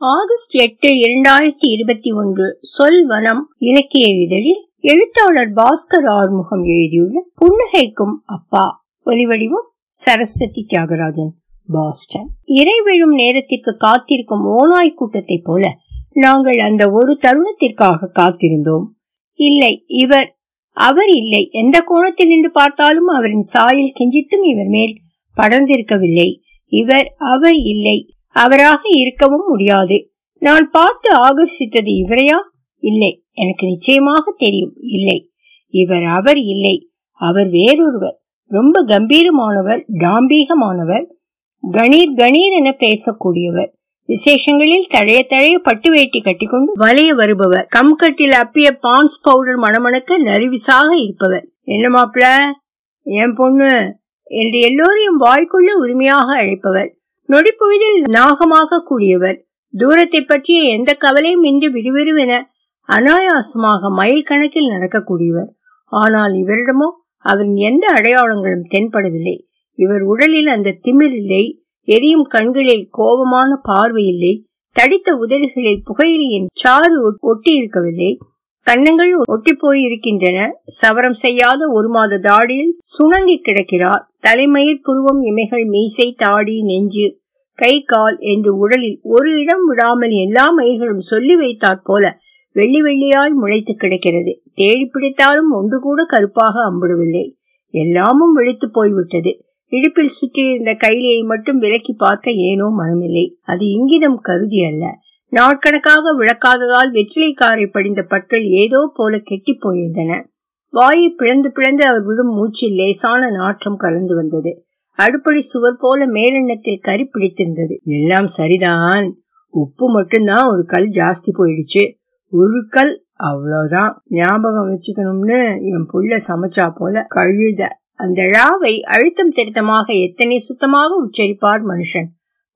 August எட்டு இரண்டாயிரத்தி இருபத்தி ஒன்று சொல் வனம் இலக்கிய இதழில் எழுத்தாளர் பாஸ்கர் ஆறுமுகம் எழுதியுள்ள புன்னகைக்கும் அப்பா. ஒலிவடிவம் சரஸ்வதி தியாகராஜன் பாஸ்டன். இறை விழும் நேரத்திற்கு காத்திருக்கும் ஓநாய் கூட்டத்தைப் போல நாங்கள் அந்த ஒரு தருணத்திற்காக காத்திருந்தோம். இல்லை இவர் அவர் இல்லை. எந்த கோணத்தில் நின்று பார்த்தாலும் அவரின் சாயல் கிஞ்சித்தும் இவர் மேல் படர்ந்திருக்கவில்லை. இவர் அவர் இல்லை. அவராக இருக்கவும் முடியாது. நான் பார்த்து ஆகர்ஷித்தது இவரையா? இல்லை எனக்கு நிச்சயமாக தெரியும். இல்லை. இவர் அவர் இல்லை. அவர் வேறொருவர். ரொம்ப கம்பீரமானவர் தாம்பீகமானவர் கணீர் கணீர் என பேசக்கூடியவர். விசேஷங்களில் தழைய தழைய பட்டு வேட்டி கட்டிக்கொண்டு வலைய வருபவர். கம்கட்டில் அப்பிய பான்ஸ் பவுடர் மணமணக்க நரிவிசாக இருப்பவர். என்ன மாப்பிள? என் பொண்ணு. என்று எல்லோரையும் வாய்க்குள்ள உரிமையாக அழைப்பவர். நொடிப்பொழுதில் நாகமாக கூடியவர். தூரத்தை பற்றிய எந்த கவலையும் இன்றி விறுவிறுவென அனாயாசமாக மைல் கணக்கில் நடக்கக்கூடியவர். ஆனால் இவரிடமோ அவரின் எந்த அடையாளங்களும் தென்படவில்லை. இவர் உடலில் அந்த திமிர் இல்லை எரியும் கண்களில் கோபமான பார்வை இல்லை தடித்த உதடுகளில் புகையிலையின் சாறு ஒட்டி இருக்கவில்லை கன்னங்கள் ஒட்டி போய் இருக்கின்றன சவரம் செய்யாத ஒரு மாத தாடியில் சுணங்கி கிடக்கிறார். தலைமயிர் புருவம் இமைகள் மீசை தாடி நெஞ்சு கை கால் என்று உடலில் ஒரு இடம் விடாமல் எல்லா மயிர்களும் சொல்லி வைத்தாற் போல வெள்ளி வெள்ளியாய் முளைத்து கிடக்கிறது. தேடி பிடித்தாலும் ஒன்று கூட கருப்பாக அம்பிடவில்லை. எல்லாமும் வெளுத்து போய்விட்டது. இடுப்பில் சுற்றியிருந்த கைலியை மட்டும் விலக்கி பார்க்க ஏனோ மனமில்லை. அது இங்கிதம் கருதி அல்ல. நாட்கணக்காக விளக்காததால் வெற்றிலைக்காரை படிந்த பற்கள் ஏதோ போல கெட்டி போயிருந்தன. வாயை பிளந்து பிளந்து அவர் விடும் மூச்சில் லேசான நாற்றம் கலந்து வந்தது. அடுப்படி சுவர் போல மேலெண்ணத்தில் கறி பிடித்திருந்தது. எல்லாம் சரிதான். உப்பு மட்டும்தான் ஒரு கல் ஜாஸ்தி போயிடுச்சு. ஒரு கல் அவ்வளவுதான். ஞாபகம் வச்சுக்கணும்னு என் புள்ள சமைச்சா போல கழுத. அந்த ழாவை அழுத்தம் திருத்தமாக எத்தனை சுத்தமாக உச்சரிப்பார் மனுஷன்.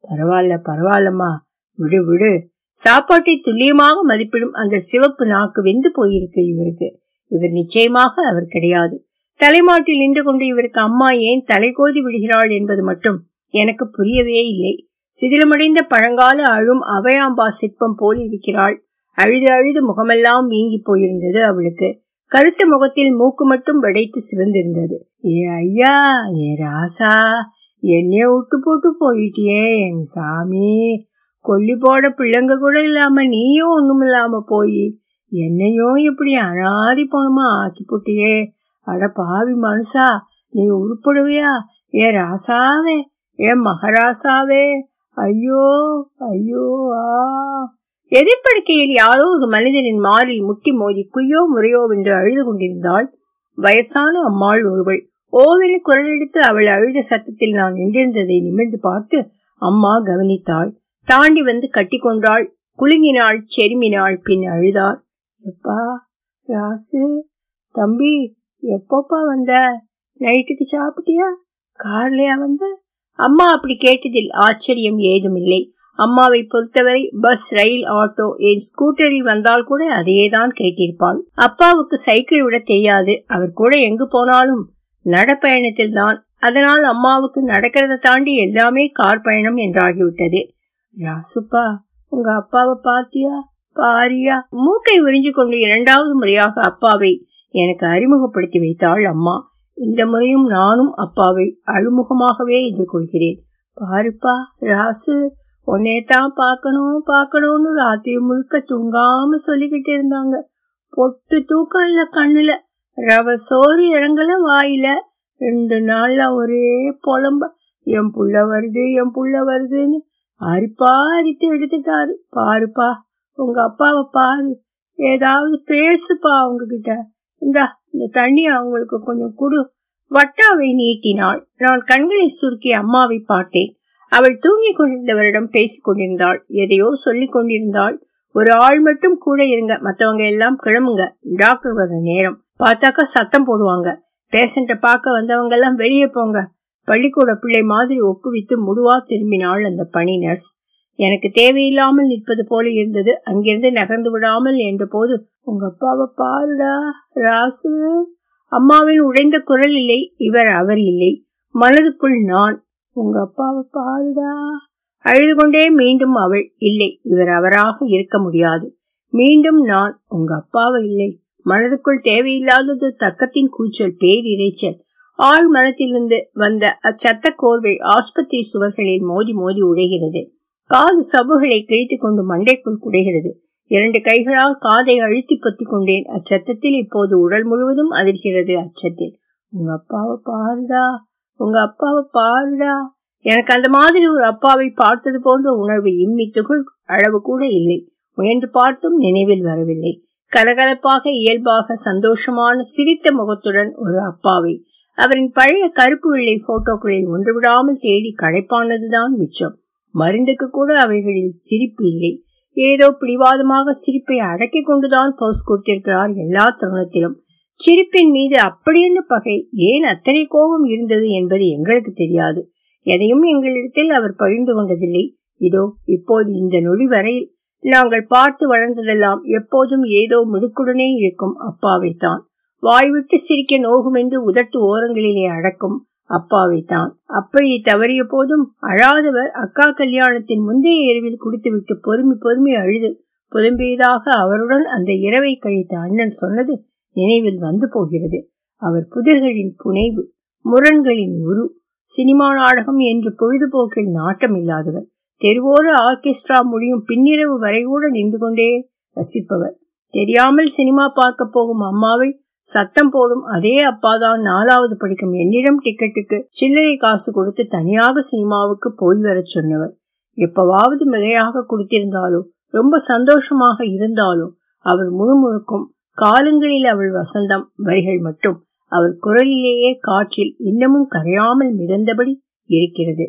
பரவாயில்ல பரவாயில்லம்மா. விடு விடு. சாப்பாட்டை துல்லியமாக மதிப்பிடும் அந்த சிவப்பு நாக்கு வெந்து போயிருக்கு இவருக்கு. இவர் நிச்சயமாக அவர் கிடையாது. தலைமாட்டில் நின்று கொண்டு இவருக்கு அம்மா ஏன் தலைகோதி விடுகிறாள்? என்பது மட்டும் எனக்கு புரியவே இல்லை. சிதிலமடைந்த பழங்கால அழும் அவையாம்பா சிற்பம் போல் இருக்கிறாள். அழுது அழுது முகமெல்லாம் வீங்கி போயிருந்தது அவளுக்கு. கருத்த முகத்தில் மூக்கு மட்டும் வெடைத்து சிவந்திருந்தது. ஏ ஐயா ஏ ராசா என்னைய விட்டு போட்டு போயிட்டியே என் சாமி. கொல்லி போட பிள்ளைங்க கூட இல்லாம நீயும் ஒண்ணும் இல்லாம போய் என்னையும் இப்படி அனாதி போனமா ஆக்கி போட்டியே. அட பாவி மனுஷா நீ உருப்படுவியா? ஏ ராசாவே ஏ மகராசாவே. ஐயோ ஐயோ ஆ. எதிர்ப்படுக்கையில் யாரோ ஒரு மனிதனின் மாறில் முட்டி மோதி குய்யோ முறையோ என்று அழுது கொண்டிருந்தாள். வயசான அம்மாள் ஒருவள். ஓவென குரலெடுத்து அவள் அழுத சத்தத்தில் நான் நின்றிருந்ததை நிமிர்ந்து பார்த்து அம்மா கவனித்தாள். தாண்டி வந்து கட்டி கொண்டாள் குலுங்கினாள் செருமினாள் பின் அழுதார். எப்பா ராசு தம்பி எப்பப்பா வந்த? நைட்டுக்கு சாப்பிட்டியா? கார்லயா வந்த? அம்மா அப்படி கேட்டதில் ஆச்சரியம் ஏதுமில்லை. அம்மாவை பொறுத்தவரை பஸ் ரயில் ஆட்டோ என் ஸ்கூட்டரில் வந்தால் கூட அதையேதான் கேட்டிருப்பாள். அப்பாவுக்கு சைக்கிள் விட தெரியாது. அவர் கூட எங்கு போனாலும் நடப்பயணத்தில் தான் அதனால் அம்மாவுக்கு நடக்கிறத தாண்டி எல்லாமே கார் பயணம் என்றாகிவிட்டது. ராசுப்பா உங்க அப்பாவை பாத்தியா? பாரியா? மூக்கை உறிஞ்சு கொண்டு இரண்டாவது முறையாக அப்பாவை எனக்கு அறிமுகப்படுத்தி வைத்தாள் அம்மா. இந்த முறையும் நானும் அப்பாவை அழுமுகமாகவே எதிர்கொள்கிறேன். பாருப்பா ராசு தான் பார்க்கணும் பார்க்கணும்னு ராத்திரி முழுக்க தூங்காம சொல்லிக்கிட்டு இருந்தாங்க. பொட்டு தூக்கம் இல்ல கண்ணுல. ரவ சோறு இறங்கல வாயில. ரெண்டு நாள்ல ஒரே புலம்ப. என் புள்ள வருது என் புள்ள வருதுன்னு அரிப்பாரிட்டு எடுத்துட்டாரு. பாருப்பா உங்க அப்பாவை பாரு. ஏதாவது பேசுப்பா அவங்க கிட்ட இந்தா இந்த தண்ணி அவங்களுக்கு கொஞ்சம் குடு. வட்டாவை நீட்டினாள். நான் கண்களை சுருக்கி அம்மாவை பார்த்தேன். அவள் தூங்கிக் கொண்டிருந்தவரிடம் பேசிக் கொண்டிருந்தாள். எதையோ சொல்லிக் கொண்டிருந்தாள். ஒரு ஆள் மட்டும் கூட இருங்க. மத்தவங்க எல்லாம் கிளம்புங்க. டாக்டர் வர நேரம். பார்த்தாக்கா சத்தம் போடுவாங்க. பேஷண்ட்டை பார்க்க வந்தவங்க எல்லாம் வெளியே போங்க. பள்ளிக்கூட பிள்ளை மாதிரி ஒப்புவித்து முடுவா திரும்பினாள் அந்த பணி நர்ஸ் எனக்கு தேவையில்லாமல் நிற்பது போல இருந்தது. அங்கிருந்து நகர்ந்து விடாமல் என்ற போது உங்க அப்பாவை பாருடா ராசு. அம்மாவின் உடைந்த குரல் இல்லை இவர் அவர் இல்லை. மனதுக்குள் நான் உங்க அப்பாவை பாருடா. அழுது கொண்டே மீண்டும் அவள் இல்லை இவர் அவராக இருக்க முடியாது. மீண்டும் நான் உங்க அப்பாவை இல்லை. மனதுக்குள் தேவையில்லாதது தர்க்கத்தின் கூச்சல் பேரிரைச்சல். ஆழ் மனத்திலிருந்து வந்த அச்சத்த கோர்வை ஆஸ்பத்திரி சுவர்களில் மோதி மோதி உடைகிறது. காது சபுகளை கிழித்துக் கொண்டு மண்டைக்குள் குடைகிறது. இரண்டு கைகளால் காதை அழுத்தி பொத்திக் கொண்டேன். அச்சத்தத்தில் இப்போது உடல் முழுவதும் அதிர்கிறது அச்சத்தில். உங்க அப்பாவை பாருடா உங்க அப்பாவை பாருடா. எனக்கு அந்த மாதிரி ஒரு அப்பாவை பார்த்தது போன்ற உணர்வு இம்மி துகள் அளவு கூட இல்லை. முயன்று பார்த்தும் நினைவில் வரவில்லை. கலகலப்பாக இயல்பாக சந்தோஷமான சிரித்த முகத்துடன் ஒரு அப்பாவை அவரின் பழைய கருப்பு வெள்ளை போட்டோக்களில் ஒன்று விடாமல் தேடி களைப்பானதுதான் மிச்சம். மருந்துக்கு கூட அவைகளில் சிரிப்பு இல்லை. ஏதோ பிடிவாதமாக சிரிப்பை அடக்கி கொண்டுதான் பவுஸ் கொடுத்திருக்கிறார் எல்லா தருணத்திலும். சிரிப்பின் மீது அப்படியென்ன பகை? ஏன் அத்தனை கோபம் இருந்தது என்பது எங்களுக்கு தெரியாது. எதையும் எங்களிடத்தில் அவர் பகிர்ந்து கொண்டதில்லை. இதோ இப்போது இந்த நொடி வரையில் நாங்கள் பார்த்து வளர்ந்ததெல்லாம் எப்போதும் ஏதோ முடுக்குடனே இருக்கும் அப்பாவைத்தான். வாய்விட்டு சிரிக்க நோகும் என்று உதட்டு ஓரங்களிலே அடக்கும் அப்பாவைத்தான். அப்பையை தவறிய போதும் அழாதவர் அக்கா கல்யாணத்தின் முந்தைய இரவில் குடித்துவிட்டு பொறுமி பொறுமி அழுது புலம்பியதாக அவருடன் அந்த இரவை கழித்த அண்ணன் சொன்னது நினைவில் வந்து போகிறது. அவர் புதிர்களின் புனைவு முரண்களின் உரு சினிமா நாடகம் என்று பொழுதுபோக்கில் நாட்டம் இல்லாதவர் தெருவோர ஆர்கெஸ்ட்ரா முடியும் பின்னிரவு வரை கூட நின்று கொண்டே ரசிப்பவர். தெரியாமல் சினிமா பார்க்க போகும் அம்மாவை சத்தம் போடும் அதே அப்பாதான் நாலாவது படிக்கும் என்னிடம் டிக்கெட்டுக்கு சில்லறை காசு கொடுத்து தனியாக சினிமாவுக்கு போய் வரச் சொன்னவர். எப்பவாவது மிகையாக குடித்திருந்தாலும் ரொம்ப சந்தோஷமாக இருந்தாலும் அவர் முழுமுழுக்கும் காலங்களில் அவள் வசந்தம் வரிகள் மட்டும். அவர் குரலிலேயே காற்றில் இன்னமும் கரையாமல் மிதந்தபடி இருக்கிறது.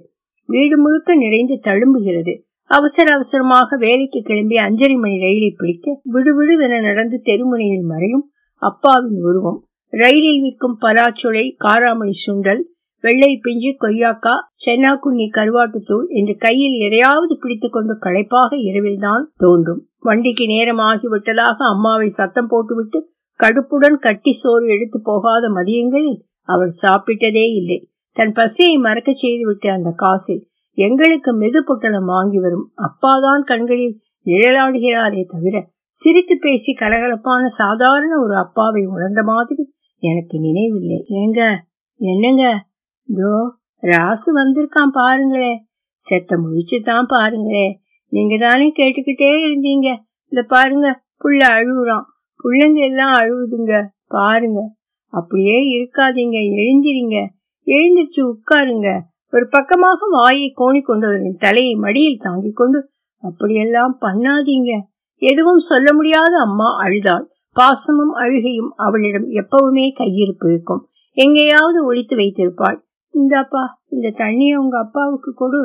வீடு முழுக்க நிறைந்து தழும்புகிறது. அவசர அவசரமாக வேலைக்கு கிளம்பி அஞ்சரை மணி ரயிலை பிடிக்க விடுவிடுவென நடந்து தெருமுனையில் மறையும் அப்பாவின் உருவம். ரயிலில் விற்கும் பலாச்சுளை காராமணி சுண்டல் வெள்ளை பிஞ்சு கொய்யாக்கா சென்னாக்குண்ணி கருவாட்டுத்தூள் என்று கையில் எதையாவது பிடித்துக் கொண்டு களைப்பாக இரவில்தான் தோன்றும். வண்டிக்கு நேரம் விட்டதாக அம்மாவை சத்தம் போட்டுவிட்டு கடுப்புடன் கட்டி சோறு எடுத்து போகாத மதியங்களில் அவர் சாப்பிட்டதே இல்லை. தன் பசியை மறக்க செய்துவிட்டு அந்த காசில் எங்களுக்கு மெது பொட்டலம் வாங்கி வரும். அப்பாதான் கண்களில் நிழலாடுகிறாரே தவிர சிரித்து பேசி கலகலப்பான சாதாரண ஒரு அப்பாவை உணர்ந்த மாதிரி எனக்கு நினைவில்லை. ஏங்க? என்னங்க? தோ ராசு வந்திருக்கான் பாருங்களே. செத்த முழிச்சுதான் பாருங்களே. நீங்க தானே கேட்டுக்கிட்டே இருந்தீங்க. இந்த பாருங்க புள்ள அழுகுறான் பிள்ளைங்க எல்லாம் அழுகுதுங்க பாருங்க. அப்படியே இருக்காதீங்க எழுந்திரிங்க. எழுந்திருச்சு உட்காருங்க. ஒரு பக்கமாக வாயை கோணி கொண்டவரின் தலையை மடியில் தாங்கிக் கொண்டு அப்படியெல்லாம் பண்ணாதீங்க. எதுவும் சொல்ல முடியாத அம்மா அழுதாள். பாசமும் அழுகையும் அவளிடம் எப்பவுமே கையிருப்பு இருக்கும். எங்கேயாவது ஒழித்து வைத்திருப்பாள். இந்தாப்பா இந்த தண்ணியை உங்க அப்பாவுக்கு கொடு.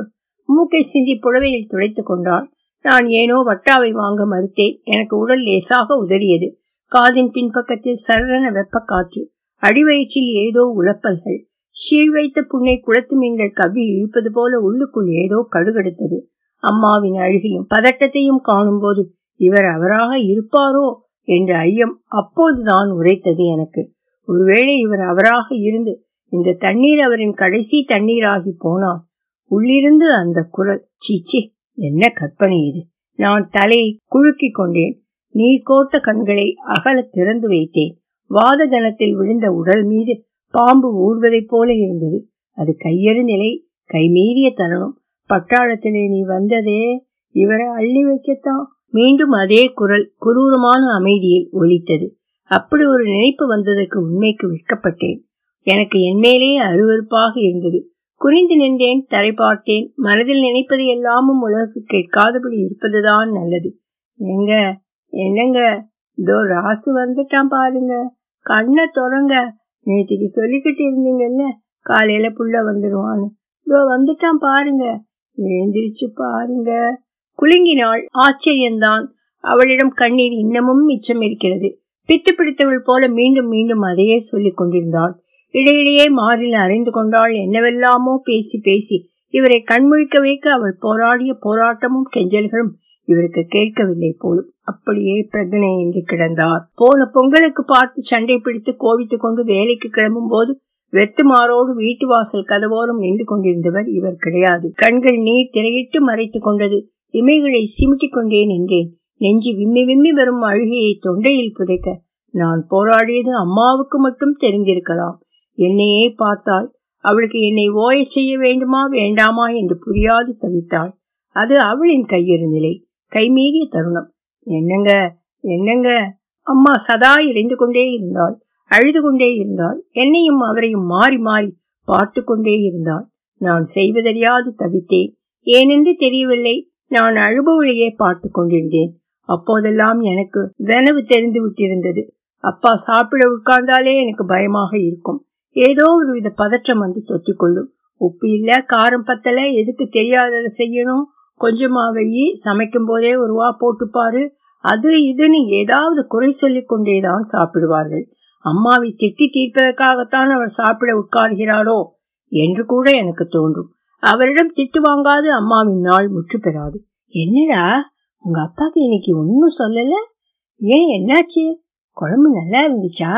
மூக்கை சிந்தி புடவையில் துடைத்துக் கொண்டாள். நான் ஏனோ வட்டாவை வாங்க மறுத்தேன். எனக்கு உடல் லேசாக உதறியது. காதின் பின்பக்கத்தில் சரண வெப்ப காற்று அடிவயிற்றில் ஏதோ உழப்பல்கள் சீழ் வைத்த புண்ணை குளத்து மீன்கள் கவ்வி இழுப்பது போல உள்ளுக்குள் ஏதோ கடுகெடுத்தது. அம்மாவின் அழுகையும் பதட்டத்தையும் காணும்போது இவர் அவராக இருப்பாரோ என்ற ஐயம் அப்போதுதான் உரைத்தது எனக்கு. ஒருவேளை இவர் அவராக இருந்து இந்த தண்ணீர் அவரின் கடைசி தண்ணீராகி போனார் உள்ளிருந்து அந்த குரல் சீச்சி என்ன கற்பனை இது? நான் தலையை குலுக்கிக் கொண்டேன். நீர் கோர்த்த கண்களை அகல திறந்து வைத்தேன். வாத கணத்தில் விழுந்த உடல் மீது பாம்பு ஊர்வதைப் போல இருந்தது. அது கையறு நிலை கைமீறிய தருணம். பட்டாளத்திலே நீ வந்ததே இவரை அள்ளி வைக்கத்தான். மீண்டும் அதே குரல் குரூரமான அமைதியில் ஒலித்தது. அப்படி ஒரு நினைப்பு வந்ததற்கு உண்மைக்கு விற்கப்பட்டேன் எனக்கு என்மேலே அருவறுப்பாக இருந்தது. குறிந்து நின்றேன் தரை பார்த்தேன். மனதில் நினைப்பது எல்லாமும் உலகுக்கு கேட்காதபடி இருப்பதுதான் நல்லது. எங்க என்னங்க? இதோ ராசு வந்துட்டான் பாருங்க. கண்ணை தொடங்க. நேற்றுக்கு சொல்லிக்கிட்டு இருந்தீங்கல்ல காலையில புள்ள வந்துடுவான்னு இதோ வந்துட்டான் பாருங்க. எழுந்திரிச்சு பாருங்க. குலுங்கினாள். ஆச்சரியம்தான் அவளிடம் கண்ணீர் இன்னமும் மிச்சம் இருக்கிறது. பித்து பிடித்தவள் போல மீண்டும் மீண்டும் அதையே சொல்லிக் கொண்டிருந்தாள். இடையிடையே மாறில் அறைந்து கொண்டாள். என்னவெல்லாமோ பேசி பேசி இவரை கண்முழிக்க வைக்க அவள் போராடிய போராட்டமும் கெஞ்சல்களும் இவருக்கு கேட்கவில்லை போலும். அப்படியே பிரகனை என்று கிடந்தார். போன பொங்கலுக்கு பார்த்து சண்டை பிடித்து கோவித்துக் கொண்டு வேலைக்கு கிளம்பும் போது வெத்து மாறோடு வீட்டு வாசல் கதவோரம் நின்று கொண்டிருந்தவர் இவர் கிடையாது. கண்கள் நீர் திரையிட்டு மறைத்து கொண்டது. இமைகளை சிமிட்டிக் கொண்டே நின்றேன் நெஞ்சு விம்மி விம்மி வரும் அழுகையை தொண்டையில் புதைக்க. நான் போராடியது அம்மாவுக்கு மட்டும் தெரிந்திருக்கலாம். என்னையே பார்த்தாள். அவளுக்கு என்னை ஓயச் செய்ய வேண்டுமா வேண்டாமா என்று புரியாது தவித்தாள். அது அவளின் கையிறு நிலை. கைமீறிய தருணம். என்னங்க என்னங்க? அம்மா சதா இறைந்து கொண்டே இருந்தாள். அழுது கொண்டே இருந்தாள். என்னையும் அவரையும் மாறி மாறி பார்த்து கொண்டே இருந்தாள். நான் செய்வதறியாது தவித்தேன். ஏனென்று தெரியவில்லை. நான் அழுபவளையே பார்த்து கொண்டிருந்தேன். அப்போதெல்லாம் எனக்கு வெனவு தெரிந்து விட்டிருந்தது. அப்பா சாப்பிட உட்கார்ந்தாலே எனக்கு பயமாக இருக்கும். ஏதோ ஒரு வித பதற்றம் வந்து தொத்திக்கொள்ளும் உப்பு இல்ல காரம் பத்தல எதுக்கு தெரியாததை செய்யணும். கொஞ்சமா வெயி சமைக்கும் போதே ஒரு வா போட்டுப்பாரு அது இதுன்னு ஏதாவது குறை சொல்லி கொண்டேதான் சாப்பிடுவார்கள். அம்மாவை திட்டி தீர்ப்பதற்காகத்தான் அவர் சாப்பிட உட்கார்கிறாரோ என்று கூட எனக்கு தோன்றும். அவரிடம் திட்டு வாங்காது அம்மாவின் நாள் முற்று பெறாது. என்னடா? உங்க அப்பாக்கு இன்னைக்கு ஒன்னும் சொல்லல? ஏன் என்னாச்சு? குழம்பு நல்லா இருந்துச்சா?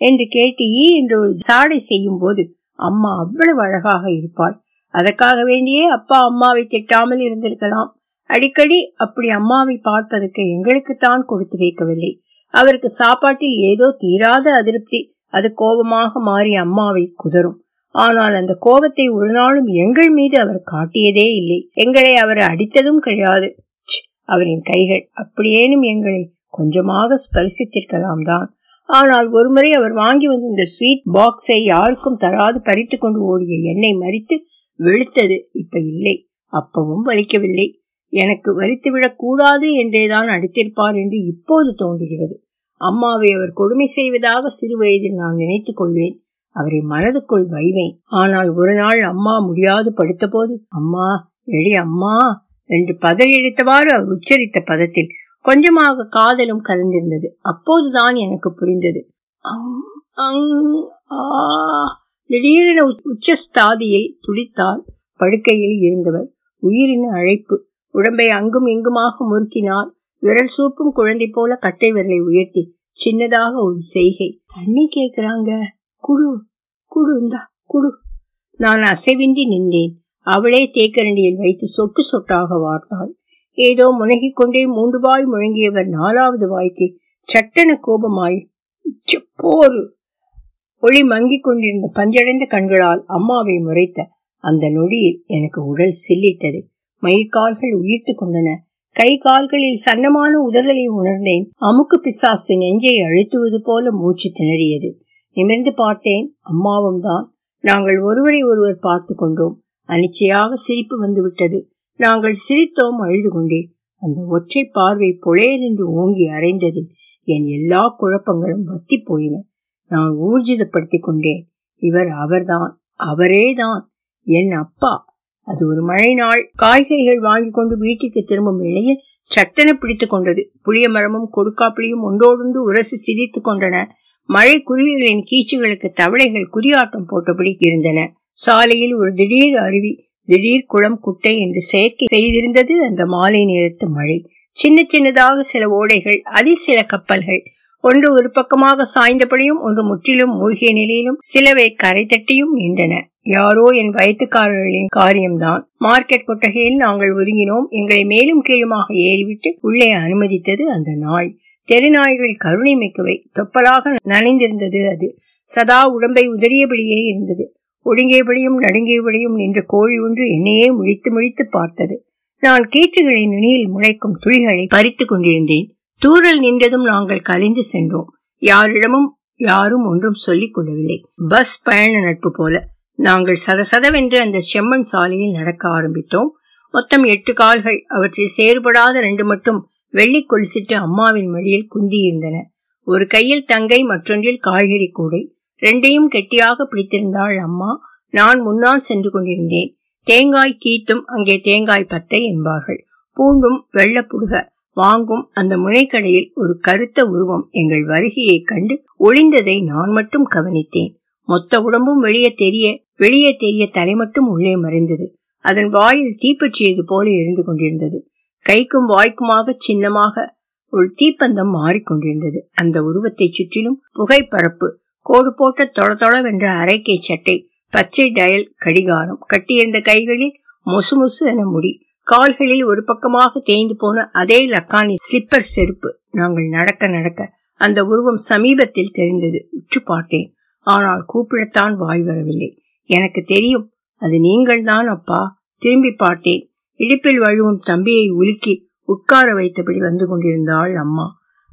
என்று கேட்டு ஈ என்று ஒரு சாடை செய்யும் போது அம்மா அவ்வளவு அழகாக இருப்பாள். அதற்காக வேண்டியே அப்பா அம்மாவை திட்டாமல் இருந்திருக்கலாம். அடிக்கடி அப்படி அம்மாவை பார்ப்பதற்கு எங்களுக்குத்தான் கொடுத்து வைக்கவில்லை. அவருக்கு சாப்பாட்டில் ஏதோ தீராத அதிருப்தி. அது கோபமாக மாறி அம்மாவை குதரும் ஆனால் அந்த கோபத்தை ஒரு நாளும் எங்கள் மீது அவர் காட்டியதே இல்லை. எங்களை அவர் அடித்ததும் கிடையாது. அவரின் கைகள் அப்படியேனும் எங்களை கொஞ்சமாக ஸ்பரிசித்திருக்கலாம் தான். ஆனால் ஒருமுறை அவர் வாங்கி வந்த இந்த ஸ்வீட் பாக்ஸை யாருக்கும் தராது பறித்து கொண்டு ஓடிய என்னை மறித்து வெளுத்தது இப்ப இல்லை. அப்பவும் வலிக்கவில்லை. எனக்கு வலித்து கூடாது என்றேதான் அடித்திருப்பார் என்று இப்போது தோன்றுகிறது. அம்மாவை அவர் கொடுமை செய்வதாக சிறு வயதில் நான் நினைத்துக் கொள்வேன். அவரை மனதுக்குள் வைவேன். ஆனால் ஒரு நாள் அம்மா முடியாது படுத்த போது அம்மா எடி அம்மா என்று பதறியடித்தவாறு அவர் உச்சரித்த பதத்தில் கொஞ்சமாக காதலும் கலந்திருந்தது. அப்போதுதான் எனக்கு புரிந்தது. திடீரென உச்சஸ்தாதியில் துடித்தால் படுக்கையில் இருந்தவர். உயிரின் அழைப்பு. உடம்பை அங்கும் இங்குமாக முறுக்கினார் விரல் சூப்பும் குழந்தை போல கட்டை விரலை உயர்த்தி சின்னதாக ஒரு செய்கை. தண்ணி கேக்குறாங்க. குடு குழு இந்தா குடு நான் அசைவின்றி நின்றேன். அவளே தேக்கரண்டியில் வைத்து சொட்டு சொட்டாக வார்த்தாள். ஏதோ முனகிக் கொண்டே மூன்று வாய் முழங்கியவர் நாலாவது வாய்க்கு சட்டென கோபமாய் போரு. ஒளி மங்கிக் கொண்டிருந்த பஞ்சடைந்த கண்களால் அம்மாவை முறைத்த அந்த நொடியில் எனக்கு உடல் சில்லிட்டது. மயிர்கால்கள் உயிர்த்து கொண்டன. கை கால்களில் சன்னமான உதர்களை உணர்ந்தேன். அமுக்கு பிசாசு நெஞ்சை அழுத்துவது போல மூச்சு திணறியது. நிமிர்ந்து பார்த்தேன். அம்மாவும் தான். நாங்கள் ஒருவரை ஒருவர் பார்த்து கொண்டோம். அனிச்சையாக சிரிப்பு வந்துவிட்டது. நாங்கள் சிரித்தோம் அழுது கொண்டே. அந்த ஒற்றை பார்வை பொழேர் என்று ஓங்கி அரைந்ததில் என் எல்லா குழப்பங்களும் வத்தி போயின. நான் ஊர்ஜிதப்படுத்திக் கொண்டேன். இவர் அவர்தான். அவரேதான் என் அப்பா. அது ஒரு மழை நாள் காய்கறிகள் வாங்கி கொண்டு வீட்டுக்கு திரும்பும் வேளையில் சட்டென பிடித்துக் கொண்டது. புளிய மரமும் கொடுக்காப்பிளியும் ஒன்றோடொன்று உரசி சிரித்துக் கொண்டன. மழை குருவிகளின் கீச்சுகளுக்கு தவளைகள் குறியாட்டம் போட்டபடி இருந்தன. சாலையில் ஒரு திடீர் அருவி திடீர் குளம் குட்டை என்று செயற்கை செய்திருந்தது அந்த மாலை நேரத்து மழை. சின்ன சின்னதாக சில ஓடைகள் அதில் சில கப்பல்கள் ஒன்று ஒரு பக்கமாக சாய்ந்தபடியும் ஒன்று முற்றிலும் மூழ்கிய நிலையிலும் சிலவை கரை தட்டியும் நின்றன. யாரோ என் வயத்துக்காரர்களின் காரியம்தான். மார்க்கெட் கொட்டகையில் நாங்கள் ஒதுங்கினோம். எங்களை மேலும் கீழுமாக ஏறிவிட்டு உள்ளே அனுமதித்தது அந்த நாய். தெருநாய்கள் கருணை மிக்கவை. தொப்பலாக நனைந்திருந்தது அது. சதா உடம்பை உதறியபடியே இருந்தது. ஒடுங்கியபடியும் நடுங்கியபடியும் நின்ற கோழி ஒன்று என்னையே முழித்து முழித்து பார்த்தது. நான் கீற்றுகளை நுனியில் முளைக்கும் துளிகளை பறித்து கொண்டிருந்தேன். தூரல் நின்றதும் நாங்கள் கலைந்து சென்றோம். யாரிடமும் யாரும் ஒன்றும் சொல்லிக் கொள்ளவில்லை. பஸ் பயண நட்பு போல. நாங்கள் சதசதவென்று அந்த செம்மண் சாலையில் நடக்க ஆரம்பித்தோம். மொத்தம் எட்டு கால்கள். அவற்றில் சேறுபடாத ரெண்டு மட்டும் வெள்ளி கொலுசிட்டு அம்மாவின் மடியில் குந்தியிருந்தன. ஒரு கையில் தங்கை மற்றொன்றில் காய்கறி கூடை. ரெண்டையும் கெட்டியாக பிடித்திருந்தாள் அம்மா. நான் முன்னால் சென்று கொண்டிருந்தேன். தேங்காய் கீத்தும் அங்கே தேங்காய் பத்தை என்பார்கள். பூண்டும் வெள்ளப்புடுக வாங்கும் அந்த முனைக்கடையில் ஒரு கருத்த உருவம் எங்கள் வருகையை கண்டு ஒளிந்ததை நான் மட்டும் கவனித்தேன். மொத்த உடம்பும் வெளியே தெரிய வெளியே தெரிய தலை மட்டும் உள்ளே மறைந்தது. அதன் வாயில் தீப்பற்றியது போல எரிந்து கொண்டிருந்தது. கைக்கும் வாய்க்குமாக சின்னமாக ஒரு தீப்பந்தம் மாறிக்கொண்டிருந்தது. அந்த உருவத்தை சுற்றிலும் புகைப்பரப்பு கோடு போட்ட தொள தொளவென்ற அரைக்கை சட்டை பச்சை டயல் கடிகாரம் கட்டியிருந்த கைகளில் மொசு மொசு என முடி கால்களில் ஒரு பக்கமாக தேய்ந்து போன அதே லக்கானி ஸ்லிப்பர் செருப்பு. நாங்கள் நடக்க நடக்க அந்த உருவம் சமீபத்தில் தெரிந்தது. உற்று பார்த்தேன். ஆனால் கூப்பிடத்தான் வாய் வரவில்லை. எனக்கு தெரியும் அது நீங்கள் தான் அப்பா. திரும்பி பார்த்தேன். இடுப்பில் வழுவும் தம்பியை உலுக்கி உட்கார வைத்தபடி வந்து கொண்டிருந்தாள் அம்மா.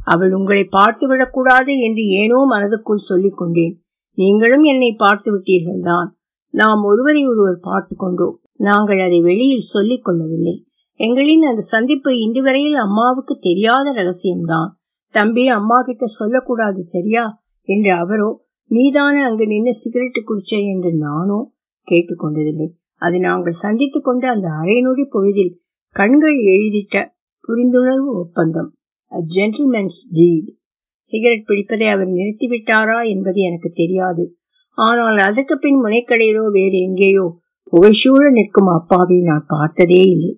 அவள் உங்களை பார்த்து விடக்கூடாது என்று ஏனோ மனதுக்குள் சொல்லிக் கொண்டேன். நீங்களும் என்னை பார்த்து விட்டீர்கள் தான் நாம் ஒருவரை ஒருவர் பார்த்து கொண்டோம். நாங்கள் அதை வெளியில் சொல்லிக் கொள்ளவில்லை. எங்களின் அந்த சந்திப்பு இன்று வரையில் அம்மாவுக்கு தெரியாத ரகசியம்தான். தம்பி அம்மா கிட்ட சொல்லக்கூடாது சரியா? என்று அவரோ நீதானே அங்கு நின்று சிகரெட்டு குடிச்ச என்று நானோ கேட்டுக்கொண்டதில்லை அது நாங்கள் சந்தித்துக் கொண்ட அந்த அரைநொடி பொழுதில் கண்கள் எழுதிட்ட புரிந்துணர்வு ஒப்பந்தம். ஜென்டில்மென்ஸ் டீட் சிகரெட் பிடிப்பதை அவர் நிறுத்திவிட்டாரா என்பது எனக்கு தெரியாது. ஆனால் அதற்கு பின் முனைக்கடையிலோ வேறு எங்கேயோ புகைசூழ நிற்கும் அப்பாவை நான் பார்த்ததே இல்லை.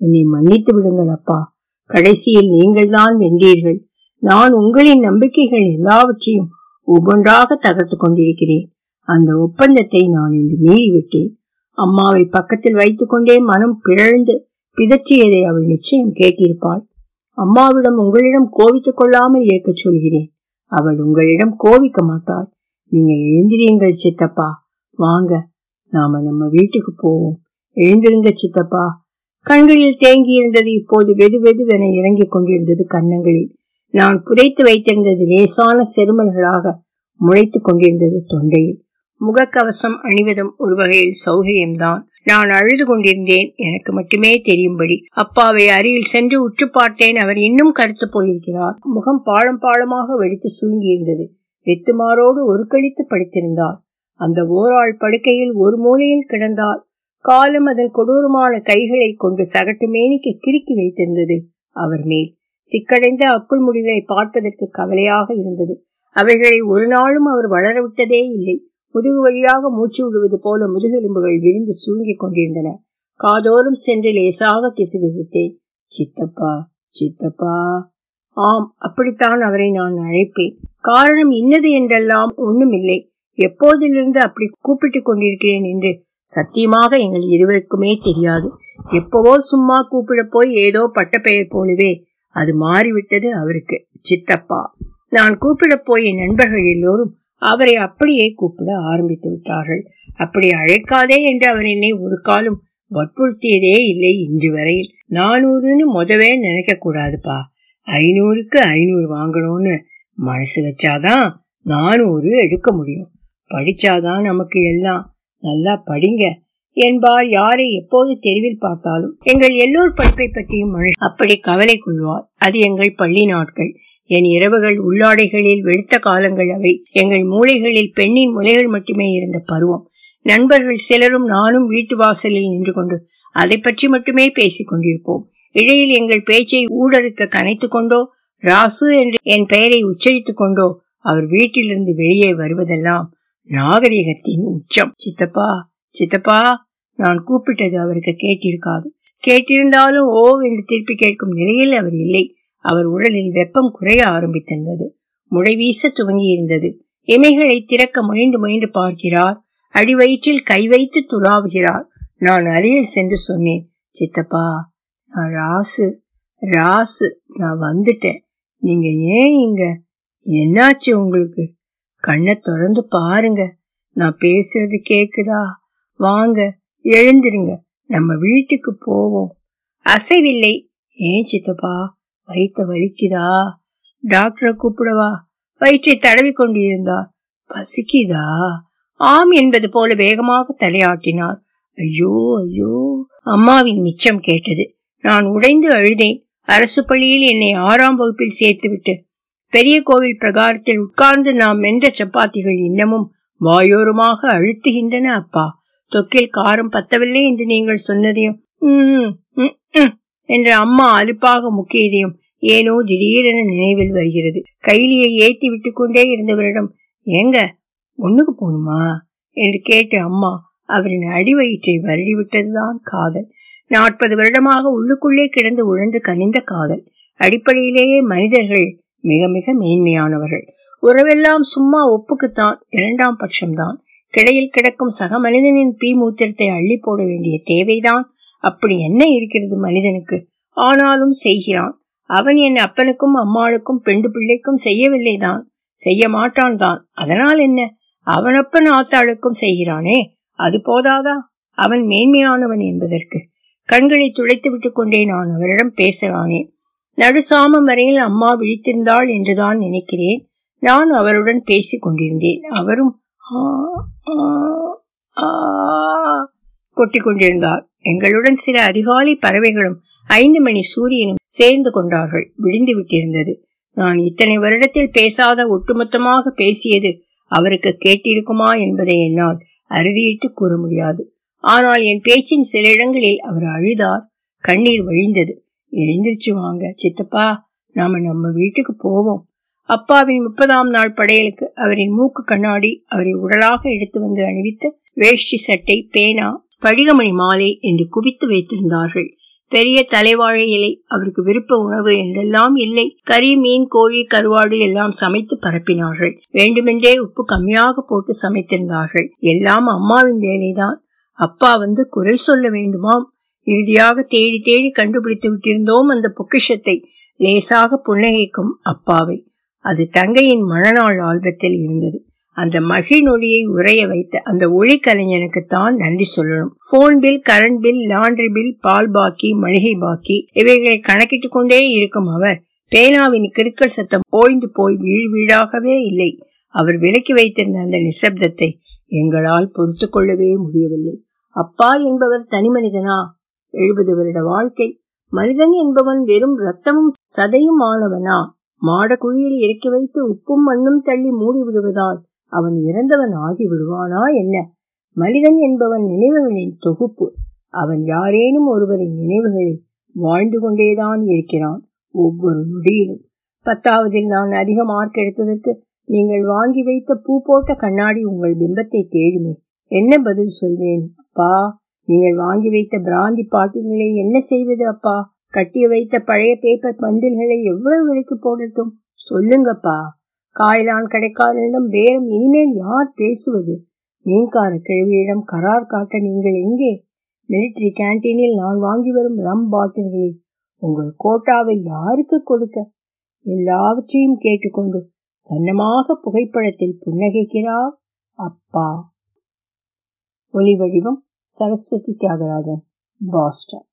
என்னை மன்னித்து விடுங்கள் அப்பா. கடைசியில் நீங்கள் தான் வென்றீர்கள். நான் உங்களின் நம்பிக்கைகள் எல்லாவற்றையும் ஒவ்வொன்றாக தகர்த்து கொண்டிருக்கிறேன். அந்த ஒப்பந்தத்தை நான் இன்று மீறிவிட்டேன். அம்மாவை பக்கத்தில் வைத்துக் கொண்டே மனம் பிழழ்ந்து பிதற்றியதை அவள் நிச்சயம் கேட்டிருப்பாள். அம்மாவிடம் உங்களிடம் கோவித்துக் கொள்ளாமல் இருக்க சொல்கிறேன். அவள் உங்களிடம் கோவிக்க மாட்டாள். நீங்க எழுந்திரியுங்கள் சித்தப்பா. வாங்க நாம நம்ம வீட்டுக்கு போவோம். எழுந்திருங்க சித்தப்பா. கண்களில் தேங்கி இருந்தது இப்போது வெது வெதுவென இறங்கிக் கொண்டிருந்தது கன்னங்களில். நான் புதைத்து வைத்திருந்தது லேசான செருமல்களாக முளைத்துக் கொண்டிருந்தது தொண்டையில். முகக்கவசம் அணிவதும் ஒரு வகையில் சௌகரியம்தான். நான் அழுது கொண்டிருந்தேன். எனக்கு மட்டுமே தெரியும்படி. அப்பாவை அருகில் சென்று உற்று பார்த்தேன். அவர் இன்னும் கருத்து போயிருக்கிறார். முகம் பாழம் பாழமாக வெடித்து சுருங்கியிருந்தது. வெத்துமாரோடு ஒரு கழித்து படுத்திருந்தார். அந்த ஓராள் படுக்கையில் ஒரு மூலையில் கிடந்தார். காலம் அதன் கொடூரமான கைகளை கொண்டு சகட்டு மேனிக்கு கிறுக்கி வைத்திருந்தது அவர் மேல். சிக்கடைந்த அக்குள் முடிவை பார்ப்பதற்கு கவலையாக இருந்தது. அவைகளை ஒரு நாளும் அவர் வளரவிட்டதே இல்லை. முதுகு வழியாக மூச்சு விடுவது போல முதுகெலும்புகள் விரிந்து சுருங்கிக் கொண்டிருந்தன. காதோறும் சென்று லேசாக கிசுகிசுத்தேன் சித்தப்பா சித்தப்பா. ஆம் அப்படித்தான் அவரை நான் அழைப்பேன். காரணம் இன்னது என்றெல்லாம் ஒண்ணுமில்லை. எப்போதிலிருந்து அப்படி கூப்பிட்டுக் கொண்டிருக்கிறேன் என்று சத்தியமாக எங்கள் இருவருக்குமே தெரியாது. எப்பவோ சும்மா கூப்பிட போய் ஏதோ பட்ட பெயர் போலவே அது மாறிவிட்டது அவருக்கு. சித்தப்பா நான் கூப்பிட போய் என் நண்பர்கள் எல்லோரும் அவரை அப்படியே கூப்பிட ஆரம்பித்து விட்டார்கள். அப்படி அழைக்காதே என்று அவர் என்னை ஒரு காலம் வற்புறுத்தியதே இல்லை இன்று வரையில். நானூறுன்னு முதவே நினைக்க கூடாதுப்பா ஐநூறுக்கு ஐநூறு வாங்கணும்னு மனசு வச்சாதான் நானூறு எடுக்க முடியும். படிச்சாதான் நமக்கு எல்லாம் நல்லா படிங்க என்பார். யாரை எப்போது தெருவில் பார்த்தாலும் எங்கள் எல்லோர் படிப்பை பற்றியும் அப்படி கவலை கொள்வார். அது எங்கள் பள்ளி நாட்கள். என் இரவுகள் உள்ளாடைகளில் வெளுத்த காலங்கள் அவை. எங்கள் மூளைகளில் பெண்ணின் முலைகள் மட்டுமே இருந்த பருவம். நண்பர்கள் சிலரும் நானும் வீட்டு வாசலில் நின்று கொண்டு அதை பற்றி மட்டுமே பேசிக் கொண்டிருப்போம். இடையில் எங்கள் பேச்சை ஊடறுக்க கனைத்துக் கொண்டோ ராசு என்று என் பெயரை உச்சரித்துக் கொண்டோ அவர் வீட்டிலிருந்து வெளியே வருவதெல்லாம் நாகரிகத்தின் உச்சம். சித்தப்பா சித்தப்பா நான் கூப்பிட்டது அவருக்கு கேட்டிருக்காது. கேட்டிருந்தாலும் ஓ என்று திருப்பி கேட்கும் நிலையில் அவர் இல்லை. அவர் உடலில் வெப்பம் குறைய ஆரம்பித்திருந்தது முளை வீச துவங்கி இருந்தது இமைகளை திறக்க முயன்று முயன்று பார்க்கிறார். அடி வயிற்றில் கை வைத்து துளாவுகிறார் நான் அருகில் சென்று சொன்னேன் சித்தப்பா நான் ராசு. ராசு நான் வந்துட்டேன். நீங்க ஏன் இங்க? என்னாச்சு உங்களுக்கு? கண்ணை திறந்து பாருங்க. நான் பேசுறது கேக்குதா? வாங்க எழுந்திருங்க. நம்ம வீட்டுக்கு போவோம். அசைவில்லை. ஏன் சித்தப்பா? வயிற்ற வலிக்குதா? டாக்டரை கூப்பிடவா? வயிற்றை தடவி கொண்டிருந்தார் பசிக்குதா? ஆம் என்பது போல வேகமாக தலையாட்டினார். ஐயோ ஐயோ. அம்மாவின் மிச்சம் கேட்டது. நான் உடைந்து அழுதேன். அரசு பள்ளியில் என்னை ஆறாம் வகுப்பில் சேர்த்துவிட்டு பெரிய கோவில் பிரகாரத்தில் உட்கார்ந்து நாம் மென்ற சப்பாத்திகள் இன்னமும் வாயோரமாக அழுத்துகின்றன அப்பா. தொக்கில் காரம் பத்தவில்லை என்று நீங்கள் சொன்னதையும் என்று அம்மா அலுப்பாக முக்கியதையும் ஏனோ திடீரென நினைவில் வருகிறது. கைலியை ஏற்றி விட்டு கொண்டே இருந்தவரிடம் ஏங்க ஒண்ணுக்கு போகணுமா? என்று கேட்டு அம்மா அவரின் அடிவயிற்றை வருடி விட்டதுதான் காதல். நாற்பது வருடமாக உள்ளுக்குள்ளே கிடந்து உழந்து கனிந்த காதல். அடிப்படையிலேயே மனிதர்கள் மிக மிக மேன்மையானவர்கள். உறவெல்லாம் சும்மா ஒப்புக்குத்தான் இரண்டாம் பட்சம்தான். கிடையில் கிடக்கும் சக மனிதனின் பீ மூத்திரத்தை அள்ளி போட வேண்டிய தேவைதான். அப்படி என்ன இருக்கிறது மனிதனுக்கு? ஆனாலும் செய்கிறான். அவன் என் அப்பனுக்கும் அம்மாளுக்கும் பெண்டு பிள்ளைக்கும் செய்யவில்லைதான். செய்ய மாட்டான் தான். அதனால் என்ன? அவனப்பன் ஆத்தாளுக்கும் செய்கிறானே. அது போதாதா? அவன் மேன்மையானவன் என்பதற்கு. கண்களை துடைத்து விட்டு கொண்டே நான் அவரிடம் பேசலானேன் நடுசாமம் வரையில் அம்மா விழித்திருந்தாள் என்றுதான் நினைக்கிறேன். நான் அவருடன் பேசிக் கொண்டிருந்தேன். அவரும் கொட்டிக் கொண்டிருந்தார் எங்களுடன் சில அதிகாலை பறவைகளும் ஐந்து மணி சூரியனும் சேர்ந்து கொண்டார்கள். விடிந்து விட்டிருந்தது. நான் இத்தனை வருடத்தில் பேசாத ஒட்டுமொத்தமாக பேசியது அவருக்கு கேட்டிருக்குமா என்பதை என்னால் அறுதியிட்டு கூற முடியாது. ஆனால் என் பேச்சின் சில இடங்களில் அவர் அழுதார். கண்ணீர் வழிந்தது. எழுந்திருச்சு வாங்க சித்தப்பா. நாம நம்ம வீட்டுக்கு போவோம். அப்பாவின் முப்பதாம் நாள் படையலுக்கு அவரின் மூக்கு கண்ணாடி அவரை உடலாக எடுத்து வந்து அணிவித்து வேஷ்டி சட்டை பேனா ஸ்படிகமணி மாலை என்று குவித்து வைத்திருந்தார்கள். பெரிய தலைவாழை இலை அவருக்கு விருப்ப உணவு என்றெல்லாம் இல்லை. கறி மீன் கோழி கருவாடு எல்லாம் சமைத்து பரப்பினார்கள். வேண்டுமென்றே உப்பு கம்மியாக போட்டு சமைத்திருந்தார்கள். எல்லாம் அம்மாவின் வேலைதான். அப்பா வந்து குறை சொல்ல வேண்டுமாம். இறுதியாக தேடி தேடி கண்டுபிடித்து விட்டிருந்தோம் அந்த பொக்கிஷத்தை. லேசாக புன்னகைக்கும் அப்பாவை. அது தங்கையின் மணநாள் ஆல்பத்தில் இருந்தது. அந்த மகிழ்நொழியை உரைய வைத்த அந்த ஒளி கலைஞனுக்கு தான் நன்றி சொல்லணும். Phone bill current bill laundry bill பால் பாக்கி மளிகை பாக்கி இவைகளை கணக்கிட்டு கொண்டே இருக்கும் அவர் பேனாவின் கிருக்கல் சத்தம் ஓய்ந்து போய் வீழ் வீழாகவே இல்லை. அவர் விலக்கி வைத்திருந்த அந்த நிசப்தத்தை எங்களால் பொறுத்து கொள்ளவே முடியவில்லை. அப்பா என்பவர் தனி மனிதனா? எழுபது வருட வாழ்க்கை. மனிதன் என்பவன் வெறும் ரத்தமும் சதையும் ஆனவனா? மாட குழியில் இறக்கி வைத்து உப்பும் மண்ணும் தள்ளி மூடி விடுவதால் அவன் இறந்தவன் ஆகி விடுவானா என்ன? மனிதன் என்பவன் நினைவுகளின் தொகுப்பு. அவன் யாரேனும் ஒருவரின் நினைவுகளில் வாழ்ந்து கொண்டேதான் இருக்கிறான் ஒவ்வொரு நொடியிலும். பத்தாவதில் நான் அதிக மார்க் எடுத்ததற்கு நீங்கள் வாங்கி வைத்த பூ போட்ட கண்ணாடி உங்கள் பிம்பத்தை தேடுமே. என்ன பதில் சொல்வேன் அப்பா? நீங்கள் வாங்கி வைத்த பிராந்தி பாட்டில்களை என்ன செய்வது அப்பா? கட்டி வைத்த பழைய பேப்பர் பண்டில்களை எவ்வளவு விலைக்கு போடட்டும்? சொல்லுங்கப்பா. காயலான் கடைக்காரனிடம் பேரம் இனிமேல் யார் பேசுவது? மீன்கார கிழவியிடம் கரார் காட்ட நீங்கள் எங்கே? மிலிட்டரி கேன்டீனில் நான் வாங்கி வரும் ரம் பாட்டில்களில் உங்கள் கோட்டாவை யாருக்கு கொடுக்க? எல்லாவற்றையும் கேட்டுக்கொண்டு சன்னமாக புகைப்படத்தில் புன்னகைக்கிறார் அப்பா. ஒலி வடிவம் சரஸ்வதி தியாகராஜன் பாஸ்டன்.